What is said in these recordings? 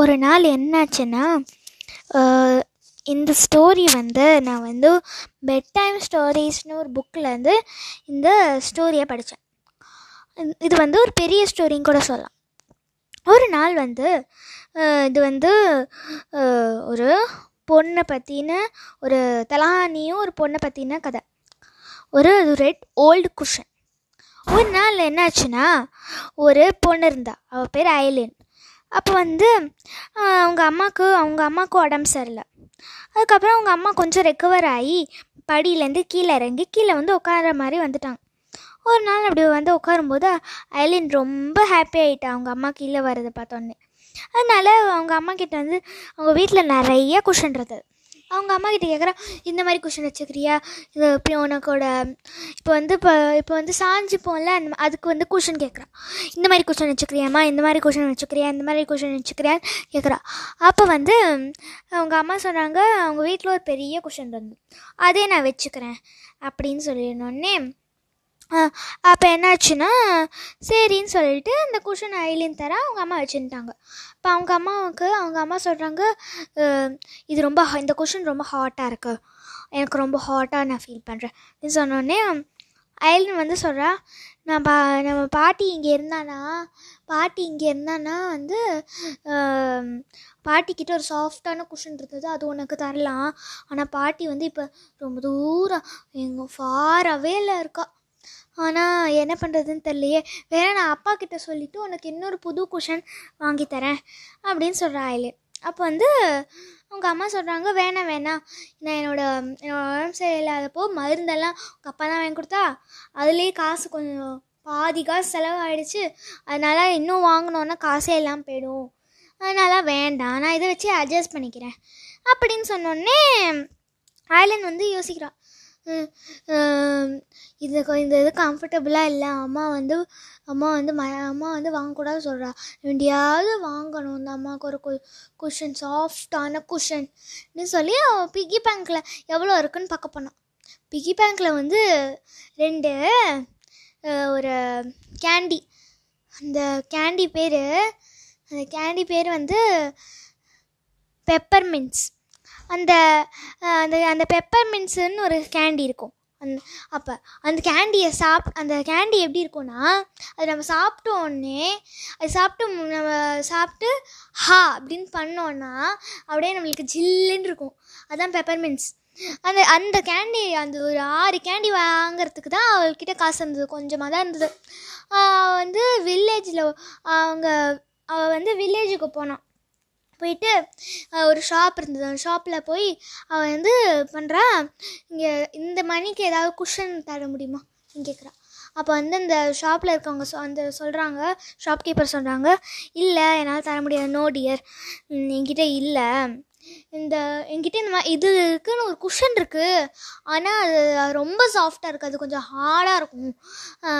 ஒரு நாள் என்னாச்சுன்னா இந்த ஸ்டோரி வந்து நான் வந்து பெட் டைம் ஸ்டோரிஸ்னு ஒரு புக்கிலேருந்து இந்த ஸ்டோரியை படித்தேன் இது வந்து ஒரு பெரிய ஸ்டோரின்னு கூட சொல்லலாம். ஒரு நாள் வந்து இது வந்து ஒரு பொண்ணை பற்றின ஒரு தலஹானியும் ஒரு பொண்ணை பற்றின கதை. ஒரு ரெட் ஓல்டு குஷன். ஒரு நாள் என்னாச்சுன்னா ஒரு பொண்ணு இருந்தா அவள் பேர் ஐலின். அப்போ வந்து அவங்க அம்மாவுக்கு அவங்க அம்மாவுக்கு உடம்பு சரியில்லை. அதுக்கப்புறம் அவங்க அம்மா கொஞ்சம் ரெக்கவர் ஆகி படியிலேருந்து கீழே இறங்கி கீழே வந்து உட்கார மாதிரி வந்துட்டாங்க. ஒரு நாள் அப்படி வந்து உட்காரும்போது ஐலின் ரொம்ப ஹாப்பி ஆகிட்டா அவங்க அம்மா கீழே வர்றதை பார்த்தோன்னே. அதனால அவங்க அம்மா கிட்ட வந்து அவங்க வீட்டில் நிறைய குஷன் இருந்தது. அவங்க அம்மா கிட்ட கேட்குறா இந்த மாதிரி கொஷின் வச்சுக்கிறியா? இது இப்போ உனக்கோட இப்போ வந்து இப்போ இப்போ வந்து சாஞ்சிப்போம்ல அந்த அதுக்கு வந்து கொஷின் கேட்குறான் இந்த மாதிரி கொஷின் வச்சுக்கிறியாம்மா? இந்த மாதிரி கொஷின் வச்சுக்கிறியா? இந்த மாதிரி கொஷின் வச்சுக்கிறியான்னு கேட்குறா அப்போ வந்து அவங்க அம்மா சொன்னாங்க அவங்க வீட்டில் ஒரு பெரிய கொஷின் இருந்து அதே நான் வச்சுக்கிறேன் அப்படின்னு சொல்லிடணுன்னே அப்போ என்னாச்சுன்னா சரின்னு சொல்லிட்டு அந்த குஷன் ஐலின் தர அவங்க அம்மா வச்சுட்டாங்க. இப்போ அவங்க அம்மாவுக்கு அவங்க அம்மா சொல்கிறாங்க இது ரொம்ப இந்த குஷன் ரொம்ப ஹாட்டாக இருக்குது எனக்கு ரொம்ப ஹாட்டாக நான் ஃபீல் பண்ணுறேன் அப்படின்னு சொன்னோடனே ஐலின் வந்து சொல்கிறா நான் பா நம்ம பாட்டி இங்கே இருந்தானா பாட்டி இங்கே இருந்தானா வந்து பாட்டிக்கிட்ட ஒரு சாஃப்டான குஷன் இருந்தது அது உனக்கு தரலாம். ஆனால் பாட்டி வந்து இப்போ ரொம்ப தூரம் எங்கள் ஃபாராவேல இருக்கா. ஆனால் என்ன பண்ணுறதுன்னு தெரியலையே. வேற நான் அப்பா கிட்ட சொல்லிவிட்டு உனக்கு இன்னொரு புது குஷன் வாங்கி தரேன் அப்படின்னு சொல்கிறா ஆயிலே. அப்போ வந்து அவங்க அம்மா சொல்கிறாங்க வேணாம் வேணாம். நான் என்னோட என்னோடய உடம்பு சரியில்லாதப்போ மருந்தெல்லாம் உங்கள் அப்பா தான் வாங்கி கொடுத்தா அதுலேயே காசு கொஞ்சம் பாதி காசு செலவாயிடுச்சு. அதனால் இன்னும் வாங்கினோன்னா காசே எல்லாம் போயிடும். அதனால் வேண்டாம் நான் இதை வச்சு அட்ஜஸ்ட் பண்ணிக்கிறேன். அப்படின்னு சொன்னோடனே ஐலன் வந்து யோசிக்கிறான் இது இந்த இது கம்ஃபர்டபுளாக இல்லை. அம்மா வந்து அம்மா வந்து ம அம்மா வந்து வாங்கக்கூடாது சொல்கிறா வேண்டியாவது வாங்கணும். இந்த அம்மாவுக்கு ஒரு கு குஷன் சாஃப்டான குஷன் சொல்லி பிகி பிக்கி பேங்க்கில் எவ்வளோ இருக்குன்னு பார்க்க போனான் பிக்கி பேங்க்கில் வந்து ரெண்டு ஒரு கேண்டி அந்த கேண்டி பேர் அந்த கேண்டி பேர் வந்து பெப்பர்மின்ட்ஸ் அந்த அந்த அந்த பெப்பர் மின்ஸுன்னு ஒரு கேண்டி இருக்கும். அந் அப்போ அந்த கேண்டியை சாப் அந்த கேண்டி எப்படி இருக்கும்னா அது நம்ம சாப்பிட்ட உடனே அது சாப்பிட்டு நம்ம சாப்பிட்டு ஹா அப்படின்னு பண்ணோன்னா அப்படியே நம்மளுக்கு ஜில்லுன்னு இருக்கும். அதுதான் பெப்பர் மின்ஸ் அந்த அந்த கேண்டி அந்த ஒரு ஆறு கேண்டி வாங்குறதுக்கு தான் அவள்கிட்ட காசு இருந்தது. கொஞ்சமாக தான் இருந்தது. வந்து வில்லேஜில் அவங்க அவள் வந்து வில்லேஜுக்கு போனான். போயிட்டு ஒரு ஷாப் இருந்தது. அந்த ஷாப்பில் போய் அவள் வந்து பண்ணுறா இங்கே இந்த மணிக்கு ஏதாவது குஷன் தர முடியுமா? கேட்குறா அப்போ வந்து அந்த ஷாப்பில் இருக்கவங்க சொ அந்த சொல்கிறாங்க ஷாப்கீப்பர் சொல்கிறாங்க இல்லை என்னால் தர முடியாது. நோ டியர் என்கிட்ட இல்லை. இந்த என்கிட்ட இந்த மாதிரி இருக்குன்னு ஒரு குஷன் இருக்குது ஆனால் அது ரொம்ப சாஃப்டாக இருக்குது அது கொஞ்சம் ஹார்டாக இருக்கும்.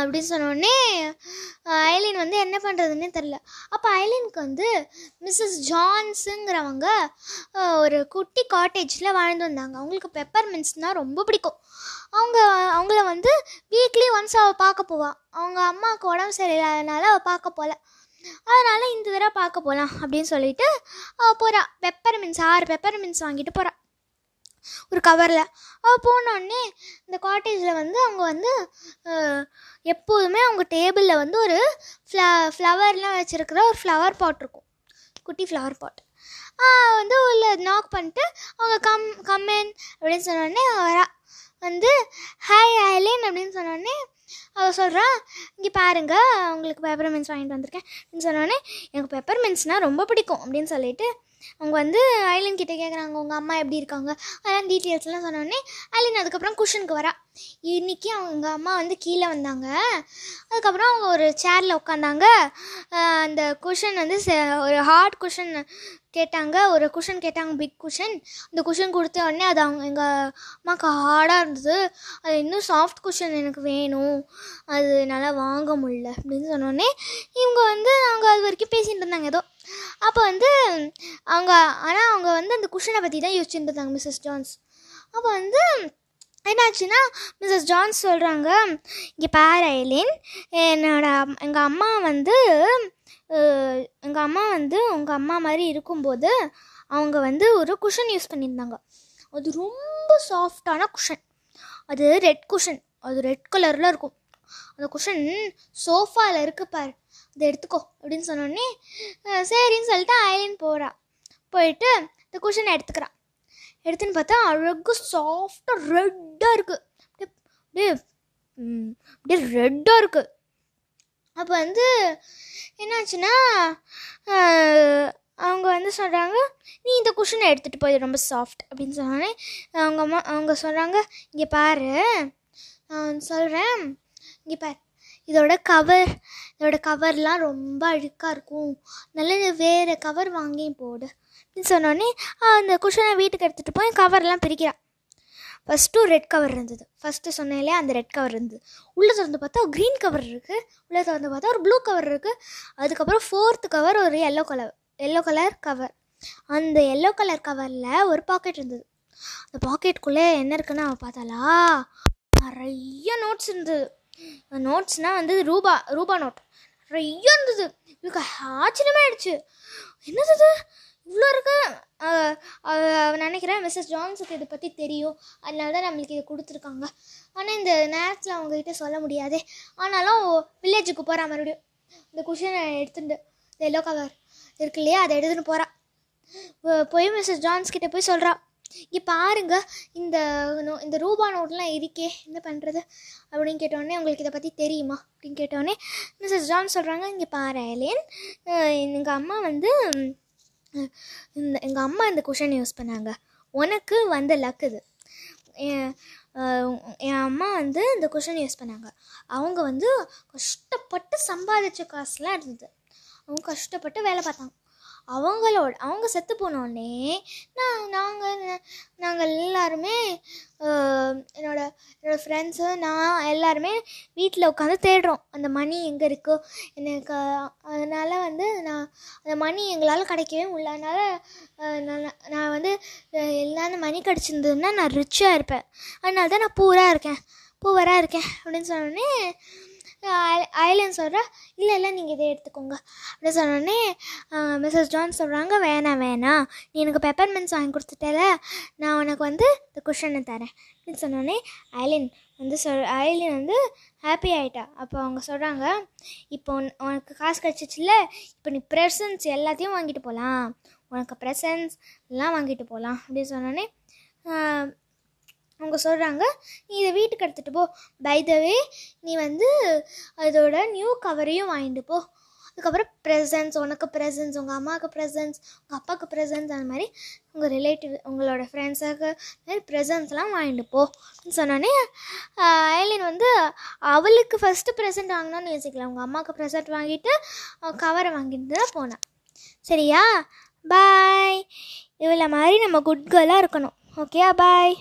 அப்படின்னு சொன்னோடனே ஐலின் வந்து என்ன பண்ணுறதுன்னே தெரில அப்போ ஐலினுக்கு வந்து மிஸ்ஸஸ் ஜான்ஸுங்கிறவங்க ஒரு குட்டி காட்டேஜில் வாழ்ந்து வந்தாங்க. அவங்களுக்கு பெப்பர் மின்ஸ்னால் ரொம்ப பிடிக்கும். அவங்க அவங்கள வந்து வீக்லி ஒன்ஸ் அவள் பார்க்க போவாள் அவங்க அம்மாவுக்கு உடம்பு சரியில்லாதனால அவள் பார்க்க போகல அதனால் இந்த தடவை பார்க்க போகலாம் அப்படின்னு சொல்லிட்டு போகிறா பெப்பர் மின்ஸ் ஆறு பெப்பர் மின்ஸ் வாங்கிட்டு போகிறா ஒரு கவரில் அவள் போனோடனே இந்த காட்டேஜில் வந்து அவங்க வந்து எப்போதுமே அவங்க டேபிளில் வந்து ஒரு ஃப்ள ஃப்ளவர்லாம் வச்சுருக்கிற ஒரு ஃப்ளவர் பாட் இருக்கும். குட்டி ஃப்ளவர் பாட் வந்து உள்ள நாக் பண்ணிட்டு அவங்க கம் கம்மேன் அப்படின்னு சொன்னோடனே வரா. வந்து ஹாய் ஐலின் அப்படின்னு சொன்னோடனே அவள் சொல்கிறா இங்கே பாருங்கள் உங்களுக்கு பெப்பர் மின்ஸ் வாங்கிட்டு வந்திருக்கேன். அப்படின்னு சொன்னோடனே எனக்கு பெப்பர் மின்ஸ்னால் ரொம்ப பிடிக்கும் அப்படின்னு சொல்லிட்டு அவங்க வந்து ஐலின் கிட்டே கேட்குறாங்க உங்கள் அம்மா எப்படி இருக்காங்க? அதெல்லாம் டீட்டெயில்ஸ்லாம் சொன்னோடனே ஐலின் அதுக்கப்புறம் குஷனுக்கு வரா. இன்றைக்கி அவங்க அம்மா வந்து கீழே வந்தாங்க. அதுக்கப்புறம் அவங்க ஒரு சேரில் உட்காந்தாங்க. அந்த குஷன் வந்து ஒரு ஹார்ட் குஷன் கேட்டாங்க. ஒரு குஷன் கேட்டாங்க பிக் குஷன் அந்த குஷன் கொடுத்த உடனே அது அவங்க எங்கள் அம்மாவுக்கு ஹார்டாக இருந்தது. அது இன்னும் சாஃப்ட் குஷன் எனக்கு வேணும். அது என்னால் வாங்க முடியல அப்படின்னு சொன்னோடனே இவங்க வந்து அவங்க அது வரைக்கும் பேசிகிட்டு இருந்தாங்க. ஏதோ அப்போ வந்து அவங்க ஆனால் அவங்க வந்து அந்த குஷனை பற்றி தான் யோசிச்சுட்டு இருந்தாங்க மிஸ்ஸஸ் ஜான்ஸ் அப்போ வந்து என்னாச்சுன்னா மிஸ்ஸஸ் ஜான்ஸ் சொல்கிறாங்க இங்கே பாரு ஐலின் என்னோட எங்கள் அம்மா வந்து எங்கள் அம்மா வந்து உங்கள் அம்மா மாதிரி இருக்கும்போது அவங்க வந்து ஒரு குஷன் யூஸ் பண்ணியிருந்தாங்க. அது ரொம்ப சாஃப்டான குஷன். அது ரெட் குஷன். அது ரெட் கலரில் இருக்கும். அந்த குஷன் சோஃபாவில் இருக்கு பாரு. இதை எடுத்துக்கோ அப்படின்னு சொன்னோடனே சரின்னு சொல்லிட்டு ஐலின் போகிறான் போயிட்டு இந்த குஷனை எடுத்துக்கிறான் எடுத்துன்னு பார்த்தா அழகு சாஃப்டாக ரெட்டாக இருக்குது அப்படியே அப்படியே ம், அப்படியே ரெட்டாக இருக்குது அப்போ வந்து என்னாச்சுன்னா அவங்க வந்து சொல்கிறாங்க நீ இந்த குஷனை எடுத்துகிட்டு போய் ரொம்ப சாஃப்ட் அப்படின்னு சொன்னோடனே அவங்க அம்மா அவங்க சொல்கிறாங்க இங்கே பாரு நான் சொல்கிறேன் இங்கே பாரு. இதோட கவர் இதோட கவர்லாம் ரொம்ப அழுக்காக இருக்கும். நல்ல வேறு கவர் வாங்கி போடு. அப்படின்னு சொன்னோடனே அந்த குஷனை வீட்டுக்கு எடுத்துகிட்டு போய் கவர்லாம் பிரிக்கிறான் ஃபஸ்ட்டு ரெட் கவர் இருந்தது. ஃபஸ்ட்டு சொன்னேன் அந்த ரெட் கவர் இருந்தது. உள்ளே திறந்து பார்த்தா க்ரீன் கவர் இருக்குது உள்ளே திறந்து பார்த்தா ஒரு ப்ளூ கவர் இருக்குது அதுக்கப்புறம் ஃபோர்த்து கவர் ஒரு yellow colour yellow colour cover அந்த எல்லோ கலர் கவரில் ஒரு பாக்கெட் இருந்தது. அந்த பாக்கெட்டுக்குள்ளே என்ன இருக்குன்னு அவன் பார்த்தாளா? நிறைய நோட்ஸ் இருந்தது. நோட்ஸ்னால் வந்து ரூபா ரூபா நோட் நிறைய இருந்தது. இவளுக்கு ஆச்சரியமாயிடுச்சு. என்னது இது? இவ்வளோ இருக்கு. நினைக்கிறேன் மிஸ்ஸஸ் ஜான்ஸுக்கு இதை பற்றி தெரியும். அதனால தான் நம்மளுக்கு இதை கொடுத்துருக்காங்க. ஆனால் இந்த நேரத்தில் அவங்ககிட்ட சொல்ல முடியாது. ஆனாலும் வில்லேஜுக்கு போகிறா மறுபடியும். இந்த குஷனை எடுத்துட்டு இந்த எல்லோ கவர் இருக்கு இல்லையா? அதை எடுத்துன்னு போகிறா போய் மிஸ்ஸஸ் ஜான்ஸ் கிட்டே போய் சொல்கிறா இங்கே பாருங்க இந்த நோ- இந்த ரூபா நோட்லாம் இருக்கே என்ன பண்ணுறது அப்படின்னு கேட்டோடனே உங்களுக்கு இதை பற்றி தெரியுமா? அப்படின்னு கேட்டோடனே மிஸ்ஸஸ் ஜான் சொல்கிறாங்க இங்கே பாரு ஏலேன் எங்கள் அம்மா வந்து இந்த எங்கள் அம்மா இந்த குஷன் யூஸ் பண்ணாங்க. உனக்கு வந்த லக்குது என் என் அம்மா வந்து இந்த குஷன் யூஸ் பண்ணாங்க. அவங்க வந்து கஷ்டப்பட்டு சம்பாதிச்ச காசுலாம் இருந்தது. அவங்க கஷ்டப்பட்டு வேலை பார்த்தாங்க. அவங்களோட அவங்க செத்து போனோடனே நான் நாங்கள் நாங்கள் எல்லாருமே என்னோட என்னோடய ஃப்ரெண்ட்ஸு நான் எல்லாருமே வீட்டில் உட்காந்து தேடுறோம். அந்த மணி எங்கே இருக்கோ எனக்கு அதனால் வந்து நான் அந்த மணி எங்களால் கிடைக்கவே முடியல. அதனால் நான் நான் வந்து எல்லாரும் மணி கிடச்சிருந்ததுன்னா நான் ரிச்சாக இருப்பேன். அதனால தான் நான் பூராக இருக்கேன். பூவராக இருக்கேன் அப்படின்னு சொன்னோடனே ஐலன் சொல்கிறா இல்லை இல்லை நீங்கள் இதை எடுத்துக்கோங்க. அப்படி சொன்னோடனே மிஸ்ஸஸ் ஜான் சொல்கிறாங்க வேணாம் வேணாம் நீ எனக்கு பெப்பர்மெண்ட்ஸ் வாங்கி கொடுத்துட்டல நான் உனக்கு வந்து இந்த குஷனை தரேன். அப்படின்னு சொன்னோடனே ஐலின் வந்து சொல் ஐலின் வந்து ஹாப்பி ஆகிட்டா அப்போ அவங்க சொல்கிறாங்க இப்போ உன்- உனக்கு காசு கிடச்சிச்சுல இப்போ நீ ப்ரெசன்ஸ் எல்லாத்தையும் வாங்கிட்டு போகலாம் உனக்கு ப்ரெசன்ஸ் எல்லாம் வாங்கிட்டு போகலாம் அப்படின்னு சொன்னோடனே அவங்க சொல்கிறாங்க நீ இதை வீட்டுக்கு எடுத்துகிட்டு போ. பை த வே நீ வந்து அதோட நியூ கவரையும் வாங்கிட்டு போ. அதுக்கப்புறம் ப்ரெசன்ஸ் உனக்கு ப்ரெசன்ஸ் உங்கள் அம்மாவுக்கு ப்ரெசன்ஸ் உங்கள் அப்பாவுக்கு ப்ரெசன்ஸ் அந்த மாதிரி உங்கள் ரிலேட்டிவ் உங்களோட ஃப்ரெண்ட்ஸுக்கு மாதிரி ப்ரெசன்ஸ்லாம் வாங்கிட்டு போ. அப்படின்னு சொன்னோடனே ஐலின் வந்து அவளுக்கு ஃபஸ்ட்டு ப்ரெசன்ட் வாங்கணும்னு யோசிக்கலாம் உங்கள் அம்மாவுக்கு ப்ரெசன்ட் வாங்கிட்டு கவரை வாங்கிட்டு தான் போனேன் சரியா? பாய் இவ்வளோ மாதிரி நம்ம குட் கேர்லாக இருக்கணும். ஓகேயா பாய்